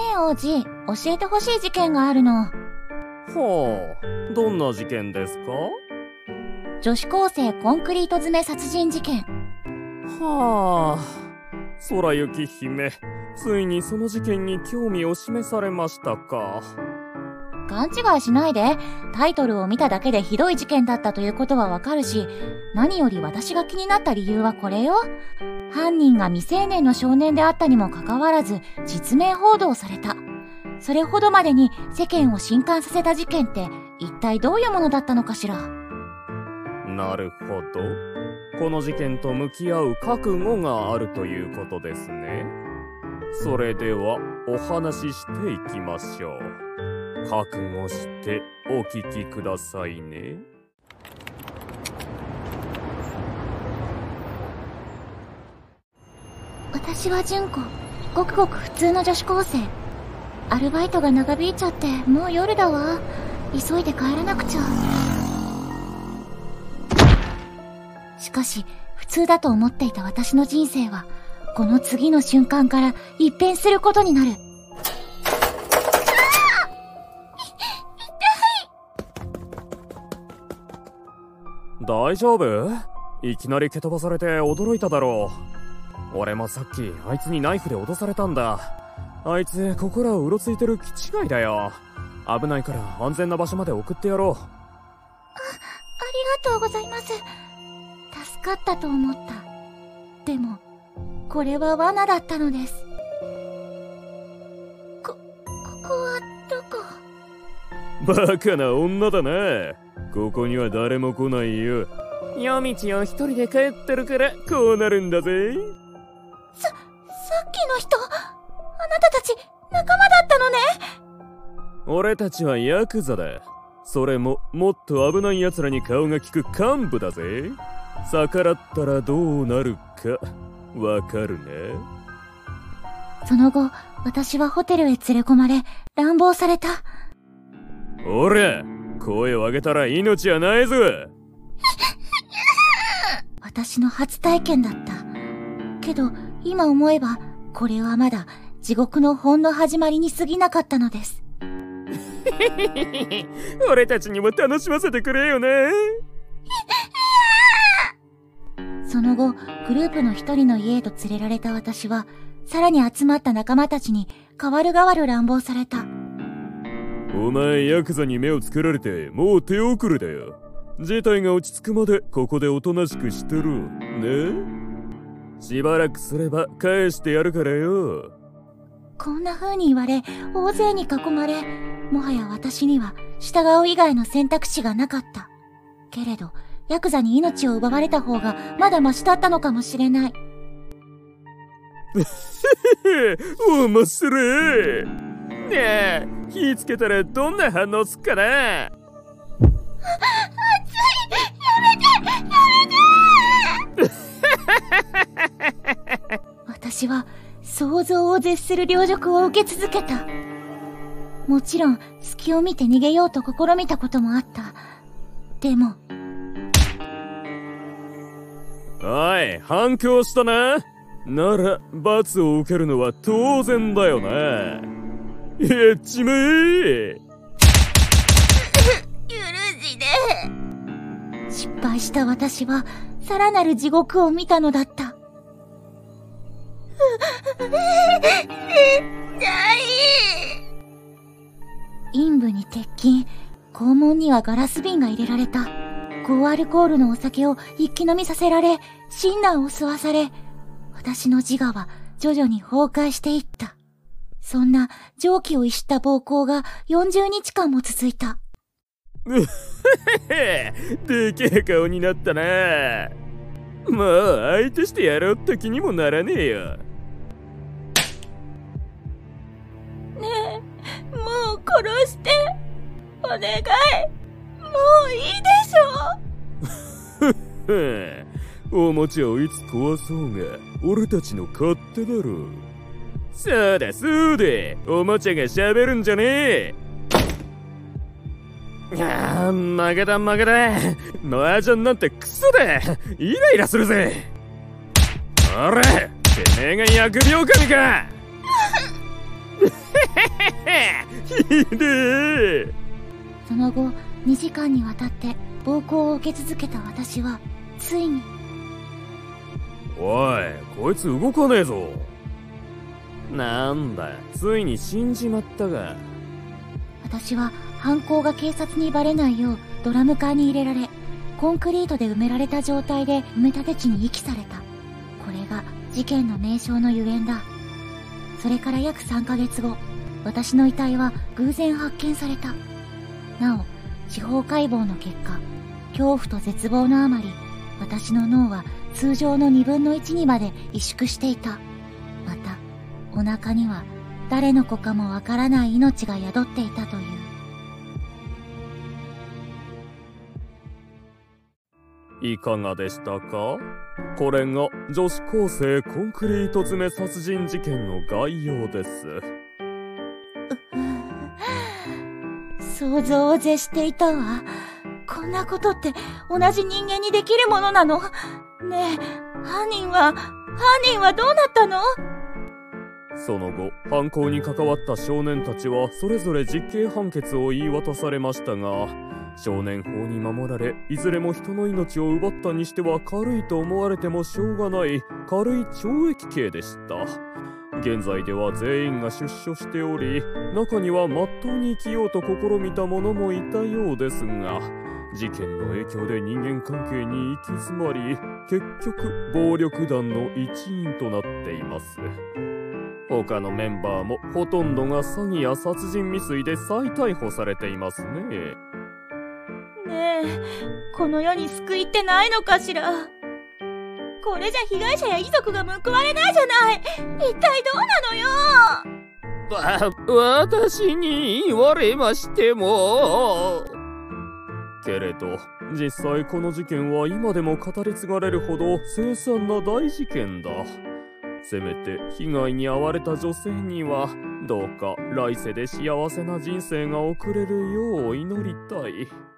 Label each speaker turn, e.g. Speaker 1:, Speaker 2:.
Speaker 1: え王子、教えてほしい事件があるの。
Speaker 2: はあ、どんな事件ですか？
Speaker 1: 女子高生コンクリート詰め殺人事件。
Speaker 2: はあ、空雪姫、ついにその事件に興味を示されましたか。
Speaker 1: 勘違いしないで。タイトルを見ただけでひどい事件だったということはわかるし、何より私が気になった理由はこれよ。犯人が未成年の少年であったにもかかわらず、実名報道された。それほどまでに世間を震撼させた事件って一体どういうものだったのかしら。
Speaker 2: なるほど。この事件と向き合う覚悟があるということですね。それではお話ししていきましょう。覚悟してお聞きくださいね。
Speaker 1: 私は純子。ごくごく普通の女子高生。アルバイトが長引いちゃってもう夜だわ。急いで帰らなくちゃ。しかし、普通だと思っていた私の人生は、この次の瞬間から一変することになる。
Speaker 2: 大丈夫？いきなり蹴飛ばされて驚いただろう。俺もさっきあいつにナイフで脅されたんだ。あいつここらをうろついてる気違いだよ。危ないから安全な場所まで送ってやろう。あ、あ
Speaker 1: りがとうございます。助かったと思った。でも、これは罠だったのです。こ、ここはど
Speaker 2: こ？バカな女だな。ここには誰も来ないよ。夜道を一人で帰ってるからこうなるんだぜ。
Speaker 1: さ、さっきの人あなたたち仲間だったのね。
Speaker 2: 俺たちはヤクザだ。それももっと危ない奴らに顔が利く幹部だぜ。逆らったらどうなるかわかるね。
Speaker 1: その後私はホテルへ連れ込まれ乱暴された。
Speaker 2: 俺声を上げたら命はないぞ
Speaker 1: 私の初体験だった。けど、今思えば、これはまだ地獄の本の始まりに過ぎなかったのです。
Speaker 2: 俺たちにも楽しませてくれよね。
Speaker 1: その後、グループの一人の家へと連れられた私は、さらに集まった仲間たちに、代わる代わる乱暴された。
Speaker 2: お前ヤクザに目をつけられてもう手遅れだよ。事態が落ち着くまでここでおとなしくしてるね？しばらくすれば返してやるからよ。
Speaker 1: こんな風に言われ大勢に囲まれもはや私には従う以外の選択肢がなかった。けれどヤクザに命を奪われた方がまだマシだったのかもしれない。
Speaker 2: 面白いねえ火つけたらどんな反応すっかな？熱
Speaker 1: いやめてやめて 私は想像を絶する凌辱を受け続けた。もちろん、隙を見て逃げようと試みたこともあった。でも。
Speaker 2: おい、反響したな。なら、罰を受けるのは当然だよな。やっちまえ
Speaker 1: 許しで失敗した私はさらなる地獄を見たのだった。陰部に鉄筋肛門にはガラス瓶が入れられた。高アルコールのお酒を一気飲みさせられ親鸞を吸わされ私の自我は徐々に崩壊していった。そんな蒸気を逸した暴行が40日間も続いた。
Speaker 2: でけえ顔になったな。もう相手してやろうって気にもならねえよ。
Speaker 1: ねえ、もう殺して。お願い。もういい
Speaker 2: でしょ。おもちゃをいつ壊そうが、俺たちの勝手だろ。そうだそうだ。おもちゃが喋るんじゃねえ。いや負けた負けた。麻雀なんてクソだ。イライラするぜ。おらてめえが疫病神か。ひでえ。
Speaker 1: その後2時間にわたって暴行を受け続けた私はついに。
Speaker 2: おいこいつ動かねえぞなんだついに死んじまったが
Speaker 1: 私は犯行が警察にバレないようドラム缶に入れられコンクリートで埋められた状態で埋め立て地に遺棄された。これが事件の名称のゆえんだ。それから約3ヶ月後私の遺体は偶然発見された。なお司法解剖の結果恐怖と絶望のあまり私の脳は通常の2分の1にまで萎縮していたまた。お腹には誰の子かもわからない命が宿っていたという。
Speaker 2: いかがでしたか？これが女子高生コンクリート詰め殺人事件の概要です。
Speaker 1: 想像を絶していたわ。こんなことって同じ人間にできるものなの？ねえ犯人は犯人はどうなったの？
Speaker 2: その後犯行に関わった少年たちはそれぞれ実刑判決を言い渡されましたが少年法に守られいずれも人の命を奪ったにしては軽いと思われてもしょうがない軽い懲役刑でした。現在では全員が出所しており中にはまっとうに生きようと試みた者もいたようですが事件の影響で人間関係に行き詰まり結局暴力団の一員となっています。他のメンバーもほとんどが詐欺や殺人未遂で再逮捕されていますね。
Speaker 1: ねえこの世に救いってないのかしら？これじゃ被害者や遺族が報われないじゃない。一体どうなの
Speaker 2: よ？わ私に言われましても。けれど実際この事件は今でも語り継がれるほど凄惨な大事件だせめて被害に遭われた女性にはどうか来世で幸せな人生が送れるよう祈りたい。